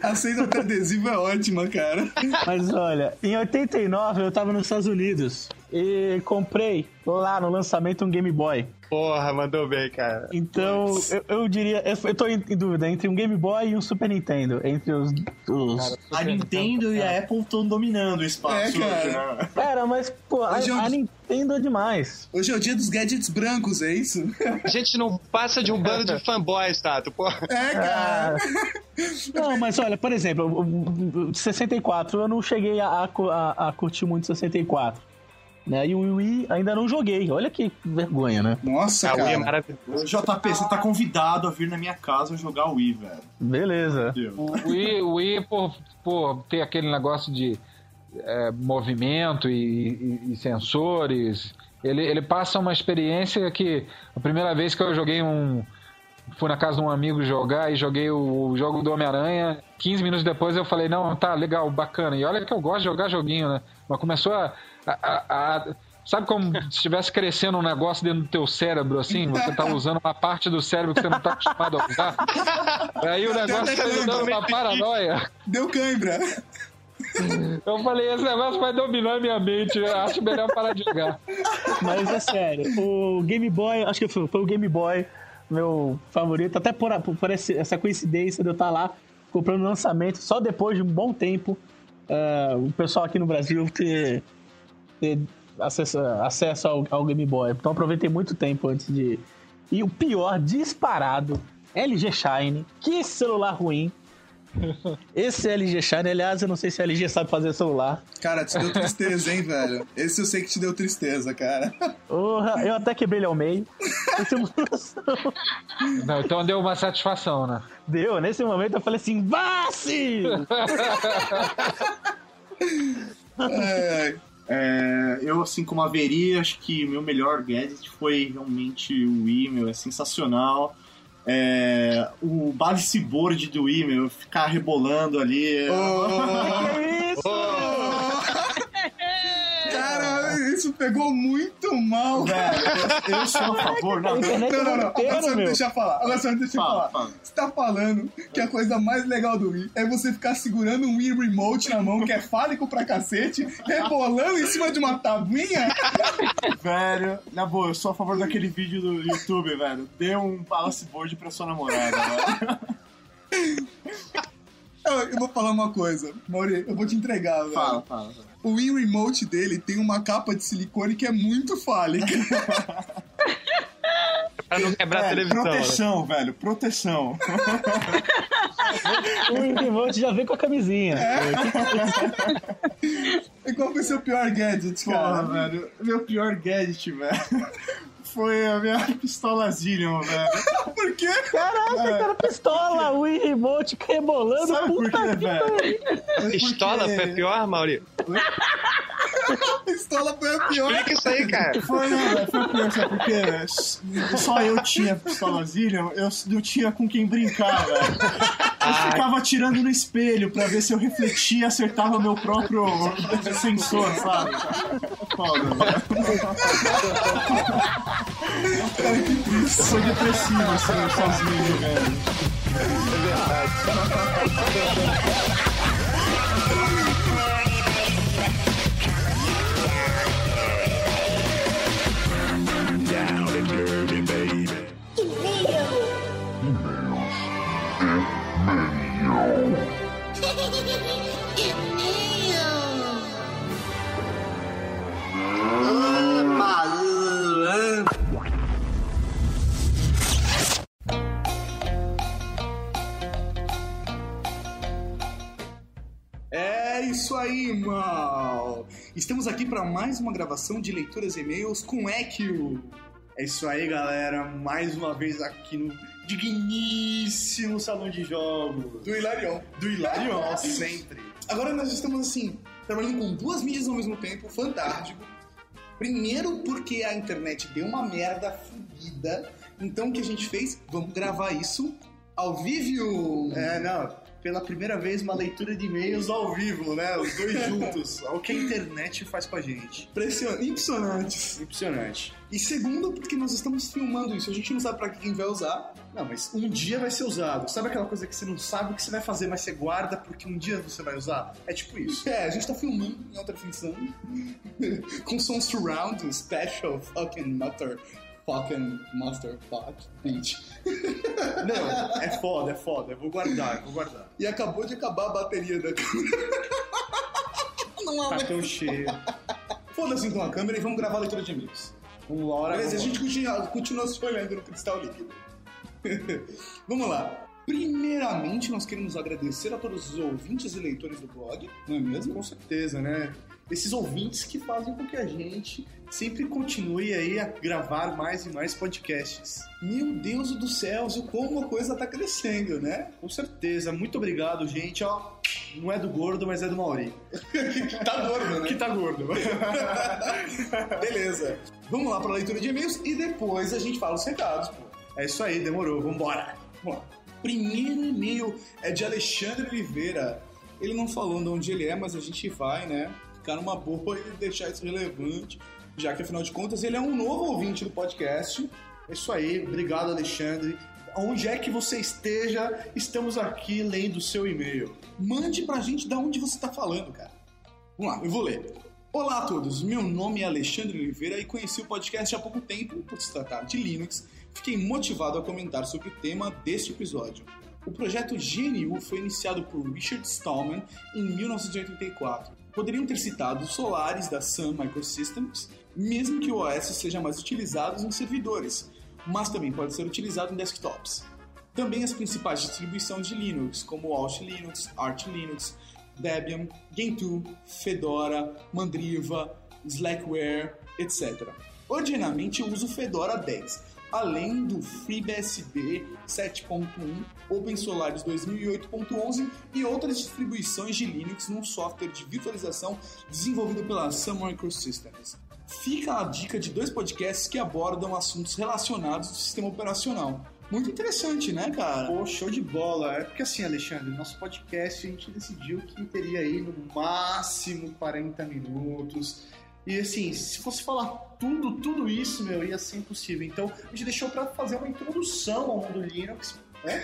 Aceita até adesivo é ótima, cara. Mas olha, em 89 eu tava nos Estados Unidos. E comprei lá no lançamento um Game Boy. Porra, mandou bem, cara. Então, eu, eu diria. Eu, eu tô em, em dúvida entre um Game Boy e um Super Nintendo. Entre os. os... A Nintendo e a Apple estão dominando o espaço. É, cara. hoje, né? Cara, mas, pô, a, é um- a Nintendo é demais. Hoje é o dia dos gadgets brancos, é isso? A gente não passa de um bando de fanboys, Tato. Porra. É, cara. Não, mas olha, por exemplo, o- o- o 64, eu não cheguei a, a- a curtir muito 64. Né? E o Wii ainda não joguei. Olha que vergonha, né? Nossa, A Wii é cara. maravilhoso. JP, você tá convidado a vir na minha casa jogar o Wii, velho. Beleza. O Wii, o Wii por, por ter aquele negócio de é, movimento e, e- e sensores, ele, ele passa uma experiência que a primeira vez que eu joguei um. Fui na casa de um amigo jogar e joguei o, o jogo do Homem-Aranha. 15 minutos depois eu falei, não, tá, legal, bacana. E olha que eu gosto de jogar joguinho, né? Mas começou a. a- a- sabe como se estivesse crescendo um negócio dentro do teu cérebro, assim? Você tá usando uma parte do cérebro que você não tá acostumado a usar. Aí o negócio foi me dando uma paranoia. Deu cãibra. Eu falei, esse negócio vai dominar minha mente. Eu acho melhor parar de jogar. Mas é sério, o Game Boy, acho que foi, foi o Game Boy meu favorito, até por, por- esse- essa coincidência de eu estar lá comprando o lançamento, só depois de um bom tempo, ah, o pessoal aqui no Brasil ter, ter acesso, acesso ao, ao Game Boy. Então aproveitei muito tempo antes de. E o pior, disparado, LG Shine. Que celular ruim. Esse LG Shine, aliás, eu não sei se a LG sabe fazer celular. Cara, te deu tristeza, hein, velho? Esse eu sei que te deu tristeza, cara. Porra, eu até quebrei ele ao meio. Não, então deu uma satisfação, né? Deu, nesse momento eu falei assim, Vassi! É, É, eu, assim como a Veri, acho que meu melhor gadget foi realmente o Wii, meu, é sensacional. É, o base board do Wii, meu, ficar rebolando ali. é- que isso? Cara, isso pegou muito mal, velho. Velho, eu, eu sou a favor, não, A internet Não, não, não. inteiro, Agora você me meu. deixa falar. Agora você me deixa Fala, falar. fala. Você tá falando que a coisa mais legal do Wii é você ficar segurando um Wii Remote na mão, que é fálico pra cacete, rebolando em cima de uma tabuinha? Velho, na boa, eu sou a favor daquele vídeo do YouTube, velho. Dê um palace board pra sua namorada, velho. Eu, eu vou falar uma coisa, Mauri, eu vou te entregar, velho. Fala, fala. fala. O Wii Remote dele tem uma capa de silicone que é muito fálica. Pra não quebrar a Velho, televisão. né? proteção, velho, proteção. O remote já vem com a camisinha. E qual foi seu pior gadget, cara? Porra, velho, meu pior gadget, velho, foi a minha pistola Zillion, velho. Por quê? Caraca, cara, pistola, o remote rebolando, Sabe por quê, velho? Pistola Porque- foi pior, Mauri? A pistola foi a pior. Explica isso aí, cara. Foi, né, velho? Foi pior, sabe por quê? Só eu tinha pistola Zillion, eu não tinha com quem brincar, velho. Eu ficava atirando no espelho pra ver se eu refletia e acertava meu próprio sensor, sabe? Foda, velho. Eu sou depressivo, assim, sozinho, velho. É isso aí, mal. Estamos aqui para mais uma gravação de leituras e e-mails com Ekio. É isso aí, galera. Mais uma vez aqui no digníssimo salão de jogos. Do Hilarion. Do Hilarion. Sempre. Agora nós estamos assim, trabalhando com duas mídias ao mesmo tempo, fantástico. Primeiro porque a internet deu uma merda fodida. Então o que a gente fez? Vamos gravar isso ao vivo. É, não. Pela primeira vez uma leitura de e-mails ao vivo, né? Os dois juntos. Ao que a internet faz com a gente. Impression- Impressionantes. Impressionante. E segundo, porque nós estamos filmando isso. A gente não sabe pra quem vai usar. Não, mas um dia vai ser usado. Sabe aquela coisa que você não sabe o que você vai fazer, mas você guarda porque um dia você vai usar? É tipo isso. É, a gente tá filmando em outra função. com som surround, special fucking master. Fucking master fuck beat. Não, é foda, é foda. Eu vou guardar, eu vou guardar. E acabou de acabar a bateria da câmera. Não há mais. Cartão cheio. Foda-se então a câmera e vamos gravar a leitura de e-mails. Vamos lá, hora. Beleza, a gente continua, continua se olhando no cristal líquido. Vamos lá. Primeiramente, nós queremos agradecer a todos os ouvintes e leitores do blog, não é mesmo? Com certeza, né? Esses ouvintes que fazem com que a gente sempre continue aí a gravar mais e mais podcasts. Meu Deus do céu, como a coisa tá crescendo, né? Com certeza. Muito obrigado, gente. Ó, não é do gordo, mas é do Mauri. tá gordo, né? Que tá gordo. Beleza. Vamos lá pra leitura de e-mails e depois a gente fala os recados, pô. É isso aí, demorou. Vambora. Vamos lá. Primeiro e-mail é de Alexandre Oliveira. Ele não falou de onde ele é, mas a gente vai, né? Ficar numa boa e deixar isso relevante, já que afinal de contas ele é um novo ouvinte do podcast. É isso aí. Obrigado, Alexandre. Onde é que você esteja, estamos aqui lendo o seu e-mail. Mande pra gente de onde você tá falando, cara. Vamos lá, eu vou ler. Olá a todos, meu nome é Alexandre Oliveira e conheci o podcast há pouco tempo por se tratar de Linux. Fiquei motivado a comentar sobre o tema deste episódio. O projeto GNU foi iniciado por Richard Stallman em 1984. Poderiam ter citado os Solaris da Sun Microsystems, mesmo que o OS seja mais utilizado em servidores, mas também pode ser utilizado em desktops. Também as principais distribuições de Linux, como Alt Linux, Arch Linux, Debian, Gentoo, Fedora, Mandriva, Slackware, etc. Originalmente eu uso Fedora 10, além do FreeBSD 7.1, OpenSolaris 2008.11 e outras distribuições de Linux num software de virtualização desenvolvido pela Sun Microsystems. Fica a dica de dois podcasts que abordam assuntos relacionados ao sistema operacional. Muito interessante, né, cara? Pô, show de bola. É porque assim, Alexandre, nosso podcast a gente decidiu que teria aí no máximo 40 minutos. E assim, se fosse falar tudo, tudo isso, meu, ia ser impossível. Então, a gente deixou pra fazer uma introdução ao mundo Linux. Né?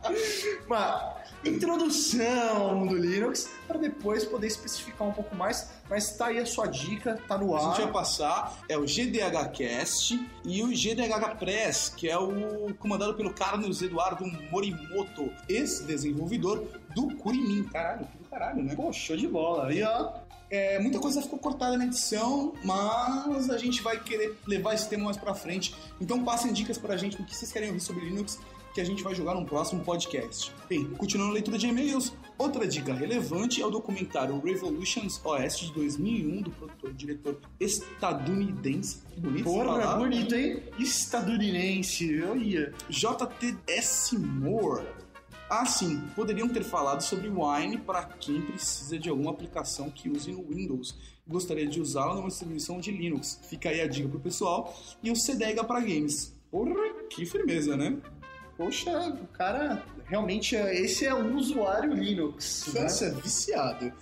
É. uma introdução ao mundo Linux, para depois poder especificar um pouco mais. Mas tá aí a sua dica, tá no A ar. gente vai passar é o GDHcast e o GDH Press, que é o comandado pelo Carlos Eduardo Morimoto, ex-desenvolvedor do Kurimin. Caralho, do caralho, né? Pô, show de bola. E ó, É, muita coisa ficou cortada na edição, mas a gente vai querer levar esse tema mais pra frente. Então passem dicas pra gente do que vocês querem ouvir sobre Linux, que a gente vai jogar num próximo podcast. Bem, continuando a leitura de e-mails, outra dica relevante é o documentário Revolutions OS de 2001, do produtor e diretor estadunidense. Que bonito porra, palavra. bonito, hein? Estadunidense, eu ia. JTS Moore. Ah, sim, poderiam ter falado sobre Wine para quem precisa de alguma aplicação que use no Windows gostaria de usá-la numa distribuição de Linux. Fica aí a dica pro pessoal. E o CDEGA para games. Porra, que firmeza, né? Poxa, o cara realmente é- esse é um usuário Linux. né? Nossa, é viciado.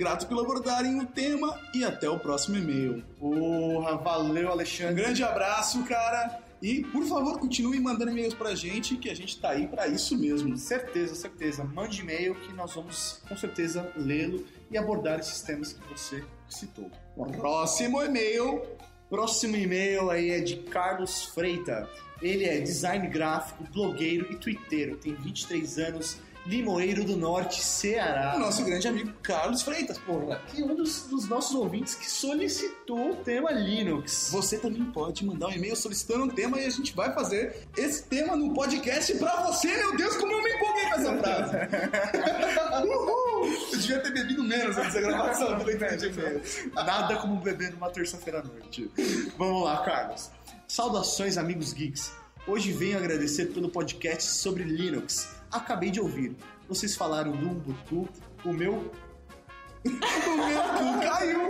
Grato pelo abordarem o tema e até o próximo e-mail. Porra, valeu, Um Alexandre. grande abraço, cara. E, por favor, continue mandando e-mails pra gente, que a gente tá aí pra isso mesmo. Certeza, certeza. Mande e-mail que nós vamos com certeza lê-lo e abordar esses temas que você citou. Próximo e-mail. Próximo e-mail aí é de Carlos Freita. Ele é design gráfico, blogueiro e twitteiro. Tem 23 anos, Limoeiro do Norte, Ceará. O nosso grande amigo Carlos Freitas, porra. E um dos, dos nossos ouvintes que solicitou o tema Linux. Você também pode mandar um e-mail solicitando um tema e a gente vai fazer esse tema no podcast pra você. Meu Deus, como eu me empolguei com essa frase. Uhul! Eu devia ter bebido menos antes da gravação do leitura e-mail. Nada como beber numa terça-feira à noite. Vamos lá, Carlos. Saudações, amigos geeks. Hoje venho agradecer pelo podcast sobre Linux. Acabei de ouvir. Vocês falaram do Ubuntu, o meu O meu cu caiu.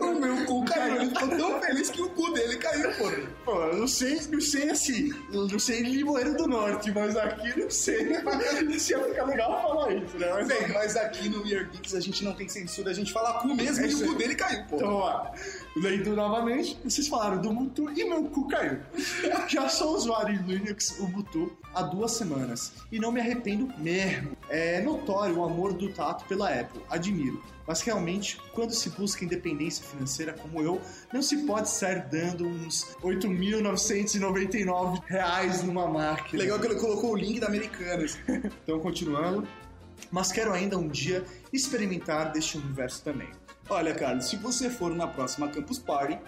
O meu cu caiu. Ele ficou tão feliz que o cu dele caiu, pô. Pô, eu não sei, não sei assim. Eu não sei Limoeiro do Norte, mas aqui não sei. Se ia ficar legal falar isso, né? Mas, Bem, mas aqui no Weird Geeks a gente não tem censura, a gente fala cu mesmo É e o cu dele caiu, pô. Então, vamos lá. Lendo novamente, vocês falaram do Ubuntu e meu cu caiu. Já sou usuário em Linux Ubuntu há duas semanas e não me arrependo mesmo. É notório o amor do Tato pela Apple, admiro. Mas realmente, quando se busca independência financeira como eu, não se pode sair dando uns 8.999 reais numa máquina. Legal que ele colocou o link da Americanas. Então, continuando. Mas quero ainda um dia experimentar deste universo também. Olha, Carlos, se você for na próxima Campus Party,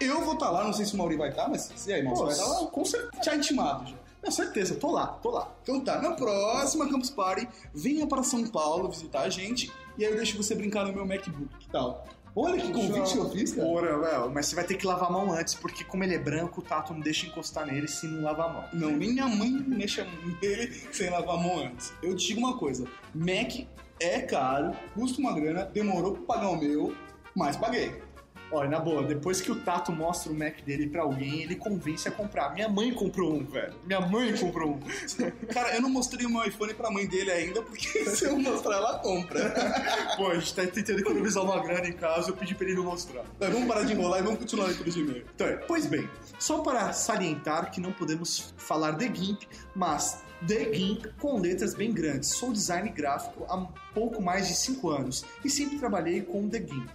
eu vou estar lá, não sei se o Mauri vai estar, mas e aí, Pô, vai estar lá? com certeza. Já intimado, já. Com certeza, tô lá, tô lá. Então tá, na próxima Campus Party, venha para São Paulo visitar a gente e aí eu deixo você brincar no meu MacBook, que tal? Olha que convite que eu fiz, cara. Ora, velho, mas você vai ter que lavar a mão antes, porque como ele é branco, o Tato não deixa encostar nele se não lavar a mão. Não, nem minha mãe mexe dele sem lavar a mão antes. Eu te digo uma coisa, Mac é caro, custa uma grana, demorou pra pagar o meu, mas paguei. Olha, na boa, depois que o Tato mostra o Mac dele pra alguém, ele convence a comprar. Minha mãe comprou um, velho. Minha mãe comprou um. Cara, eu não mostrei o meu iPhone pra mãe dele ainda, porque se eu mostrar, ela compra. Pô, a gente tá tentando economizar uma grana em casa, eu pedi pra ele não mostrar. Mas vamos parar de enrolar e vamos continuar a leitura de e-mail. Então, é, pois bem, só para salientar que não podemos falar de GIMP, mas The GIMP com letras bem grandes. Sou design gráfico há pouco mais de 5 anos e sempre trabalhei com The GIMP,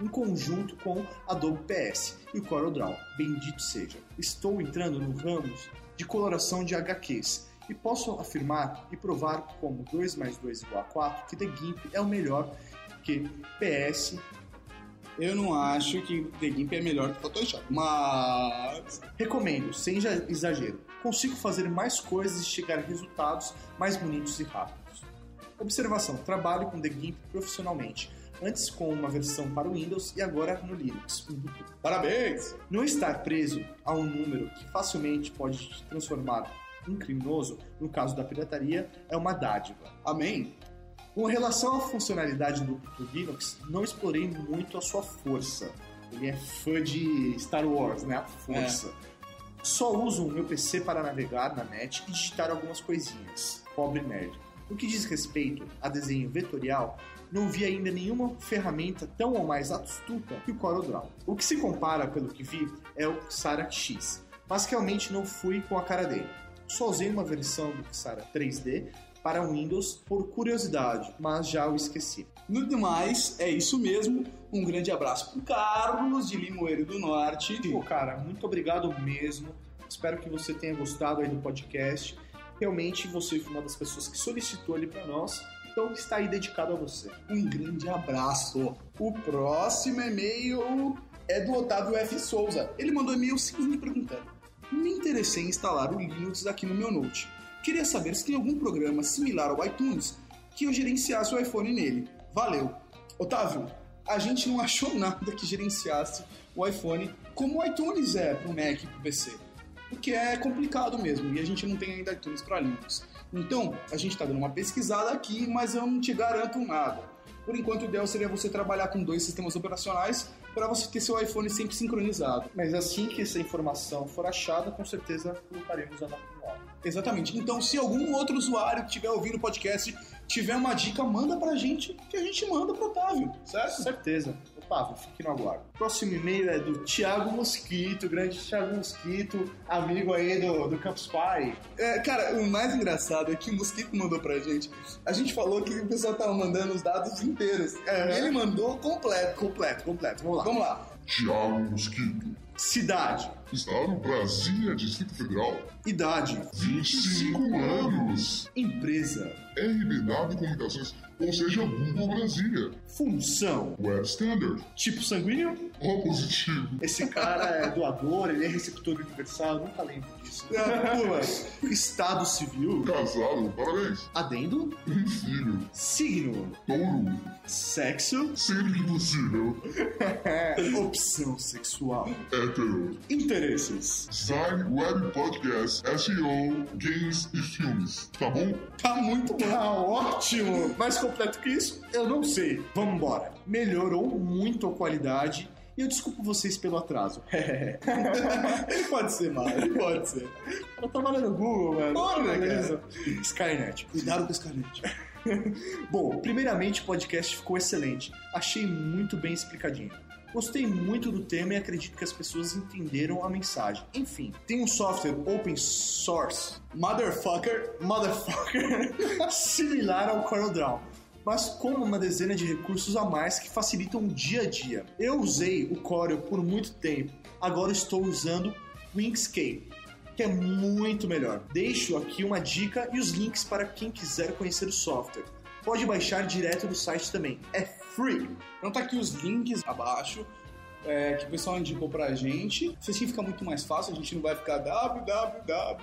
em conjunto com Adobe PS e o CorelDRAW. Bendito seja. Estou entrando no ramo de coloração de HQs e posso afirmar e provar como 2 mais 2 igual a 4 que The GIMP é o melhor que PS Eu não acho que The GIMP é melhor que Photoshop, mas... Recomendo, sem exa- exagero. Consigo fazer mais coisas e chegar a resultados mais bonitos e rápidos. Observação: trabalho com The GIMP profissionalmente. Antes com uma versão para o Windows e agora no Linux. Parabéns! Não estar preso a um número que facilmente pode te transformar em criminoso, no caso da pirataria, é uma dádiva. Amém? Com relação à funcionalidade do, do Linux, não explorei muito a sua força. Ele é fã de Star Wars, né? A força. Só uso o meu PC para navegar na net e digitar algumas coisinhas. Pobre nerd. No que diz respeito a desenho vetorial, não vi ainda nenhuma ferramenta tão ou mais astuta que o CorelDRAW. O que se compara, pelo que vi, é o Xara X, mas realmente não fui com a cara dele. Só usei uma versão do Xara 3D para Windows por curiosidade, mas já o esqueci. No demais, é isso mesmo. Um grande abraço pro Carlos, de Limoeiro do Norte. Pô, cara, muito obrigado mesmo. Espero que você tenha gostado aí do podcast. Realmente você foi uma das pessoas que solicitou ali para nós, então está aí dedicado a você. Um grande abraço. O próximo e-mail é do Otávio F. Souza. Ele mandou e-mail simplesmente perguntando: Me interessei em instalar o Linux aqui no meu Note. Queria saber se tem algum programa similar ao iTunes que eu gerenciasse o iPhone nele. Valeu. Otávio, a gente não achou nada que gerenciasse o iPhone como o iTunes é pro Mac e pro PC. Porque é complicado mesmo e a gente não tem ainda iTunes para Linux. Então, a gente está dando uma pesquisada aqui, mas eu não te garanto nada. Por enquanto, o ideal seria você trabalhar com dois sistemas operacionais para você ter seu iPhone sempre sincronizado. Mas assim que essa informação for achada, com certeza colocaremos a nota no ar. Exatamente. Então, se algum outro usuário que estiver ouvindo o podcast tiver uma dica, manda pra gente, que a gente manda pro Otávio, certo? Com certeza. Otávio, fique no aguardo. Próximo e-mail é do Thiago Mosquito, grande Thiago Mosquito, amigo aí do, do Campus Party. É, cara, o mais engraçado é que o Mosquito mandou pra gente. A gente falou que o pessoal tava mandando os dados inteiros. E ele mandou completo. Completo, completo. Vamos lá. Vamos lá. Tiago Mosquito. Cidade, Estado Brasília, Distrito Federal. idade, 25 anos. empresa, RBW Comunicações, ou seja, Google Brasília. função, Web Standard. tipo sanguíneo. O positivo. Esse cara é doador, ele é receptor universal, eu nunca lembro disso. Ah. Estado civil, Casado, parabéns. adendo, Um filho. signo, Touro. sexo, Sempre que possível. opção sexual, Interesses. Design, web podcast, SEO, games e filmes. Tá bom? Tá muito bom. Tá ótimo! Mais completo que isso, eu não sei. Vamos embora. Melhorou muito a qualidade E eu desculpo vocês pelo atraso. Ele pode ser, mano. Ele pode ser. Eu trabalho no Google, mano. Né, Beleza. Skynet. Cuidado com canete. Bom, primeiramente o podcast ficou excelente. Achei muito bem explicadinho. Gostei muito do tema e acredito que as pessoas entenderam a mensagem. Enfim, tem um software open source, motherfucker, motherfucker, similar ao CorelDRAW, mas com uma dezena de recursos a mais que facilitam o dia a dia. Eu usei o Corel por muito tempo, agora estou usando o Inkscape, que é muito melhor. Deixo aqui uma dica e os links para quem quiser conhecer o software. Pode baixar direto do site também. É free. Então tá aqui os links abaixo. é, que o pessoal indicou pra gente. Se assim fica muito mais fácil, a gente não vai ficar www.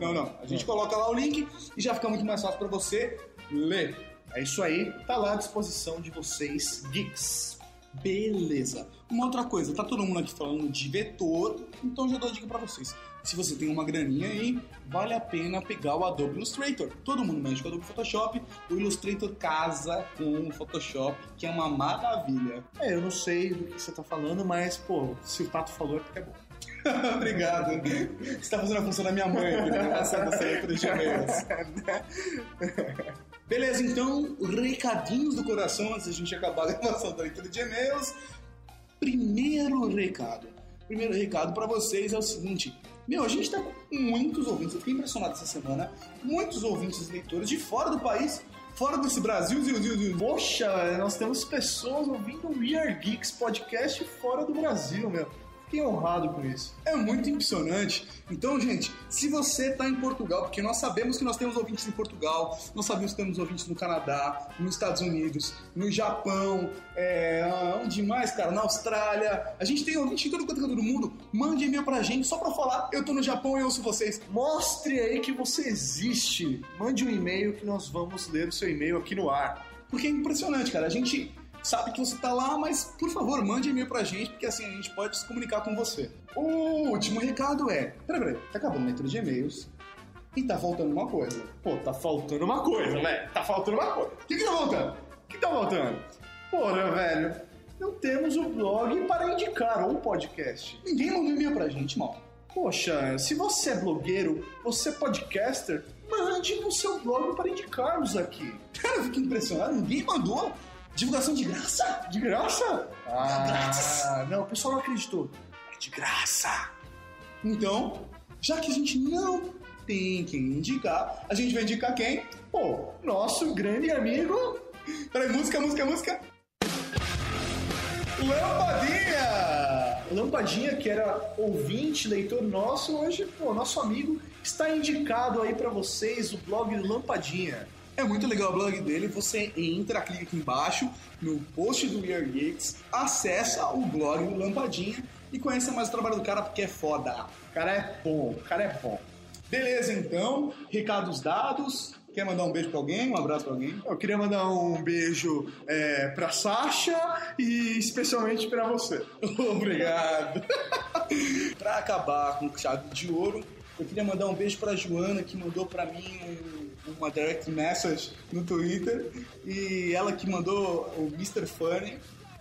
Não, não. A gente coloca lá o link e já fica muito mais fácil pra você ler. É isso aí, tá lá à disposição de vocês, geeks. Beleza. Uma outra coisa, tá todo mundo aqui falando de vetor, então já dou a dica pra vocês. Se você tem uma graninha aí, vale a pena pegar o Adobe Illustrator. Todo mundo mexe com o Adobe Photoshop, o Illustrator casa com o Photoshop, que é uma maravilha. É, eu não sei do que você tá falando, mas, pô, se o Tato falou é porque é bom. Obrigado. Você tá fazendo a função da minha mãe, que tá passando essa letra de e-mails. Beleza, então, recadinhos do coração antes da gente acabar a gravação da leitura de e-mails. Primeiro recado. Primeiro recado pra vocês é o seguinte. Meu, a gente tá com muitos ouvintes, eu fiquei impressionado essa semana. Muitos ouvintes leitores de fora do país, fora desse Brasil, ziu, ziu, ziu. Poxa, nós temos pessoas ouvindo o We Are Geeks podcast fora do Brasil, meu. Fiquei honrado com isso. É muito impressionante. Então, gente, se você está em Portugal, porque nós sabemos que nós temos ouvintes em Portugal, nós sabemos que temos ouvintes no Canadá, nos Estados Unidos, no Japão, é, onde mais, cara? Na Austrália. A gente tem ouvinte em todo canto do mundo. Mande e-mail pra gente só pra falar, eu tô no Japão e ouço vocês. Mostre aí que você existe. Mande um e-mail que nós vamos ler o seu e-mail aqui no ar. Porque é impressionante, cara. A gente sabe que você tá lá, mas por favor, mande e-mail pra gente, porque assim a gente pode se comunicar com você. O último recado é: peraí, peraí, tá acabando a leitura de e-mails e tá faltando uma coisa. Pô, tá faltando uma coisa, velho. Tá faltando uma coisa. O que, que tá faltando? O que tá faltando? Porra, velho. Não temos o blog para indicar ou o podcast. Ninguém mandou e-mail pra gente, mal. Poxa, se você é blogueiro, você é podcaster, mande no seu blog para indicarmos aqui. Cara, eu fico impressionado, ninguém mandou. Divulgação de graça? De graça? Ah, grátis. não, o pessoal não acreditou. É de graça. Então, já que a gente não tem quem indicar, a gente vai indicar quem? Pô, nosso grande amigo. Peraí, música, música, música. Lampadinha! Lampadinha, que era ouvinte, leitor nosso, hoje, pô, nosso amigo, está indicado aí para vocês o blog Lampadinha. É muito legal o blog dele, você entra, clica aqui embaixo no post do We Are Geeks, acessa o blog do Lampadinha e conheça mais o trabalho do cara porque é foda. O cara é bom, o cara é bom. Beleza, então, recados dados. Quer mandar um beijo pra alguém? Um abraço pra alguém? Eu queria mandar um beijo é, pra Sasha e especialmente pra você. Obrigado. pra acabar com chave de ouro, eu queria mandar um beijo pra Joana que mandou pra mim um, uma direct message no Twitter e ela que mandou o Mr. Funny.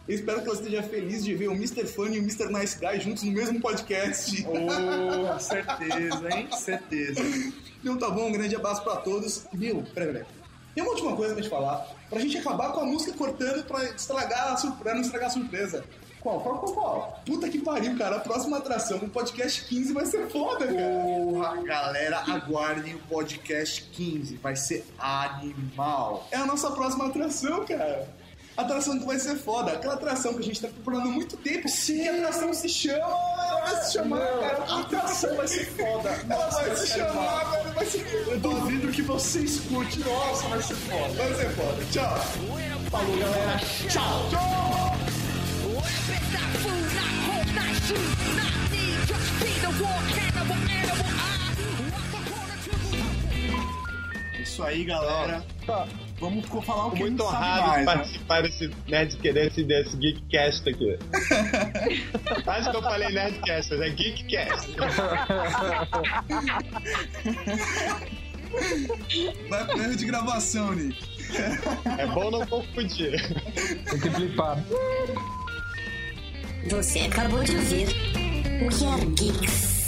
Eu espero que ela esteja feliz de ver o Mr. Funny e o Mr. Nice Guy juntos no mesmo podcast. Oh, certeza, hein? Certeza. Então tá bom, um grande abraço pra todos. Meu, peraí, peraí. Tem uma última coisa pra te falar. Pra gente acabar com a música cortando pra estragar a surpresa, não estragar a surpresa. Qual, qual, qual, qual? Puta que pariu, cara. A próxima atração, o podcast 15 vai ser foda, cara. Porra, galera, aguardem o podcast 15. Vai ser animal. É a nossa próxima atração, cara. Atração que vai ser foda. Aquela atração que a gente tá procurando há muito tempo. Sim. Que atração se chama? Ela vai se chamar, Não, cara. A atração vai ser foda. Ela Nossa, vai se chamar, velho. Vai ser Eu duvido que você escute. Nossa, vai ser foda. Vai ser foda. Tchau. Falou, galera. Tchau. Tchau. Isso aí, galera. Vamos co- falar o que Muito honrado mais, de né? participar desse, nerd, desse, desse Geekcast aqui. Quase que eu falei Nerdcast, mas é Geekcast. Vai pro erro de gravação, Nick. É bom não confundir. Tem que blipar. Você acabou de ouvir We Are Geeks.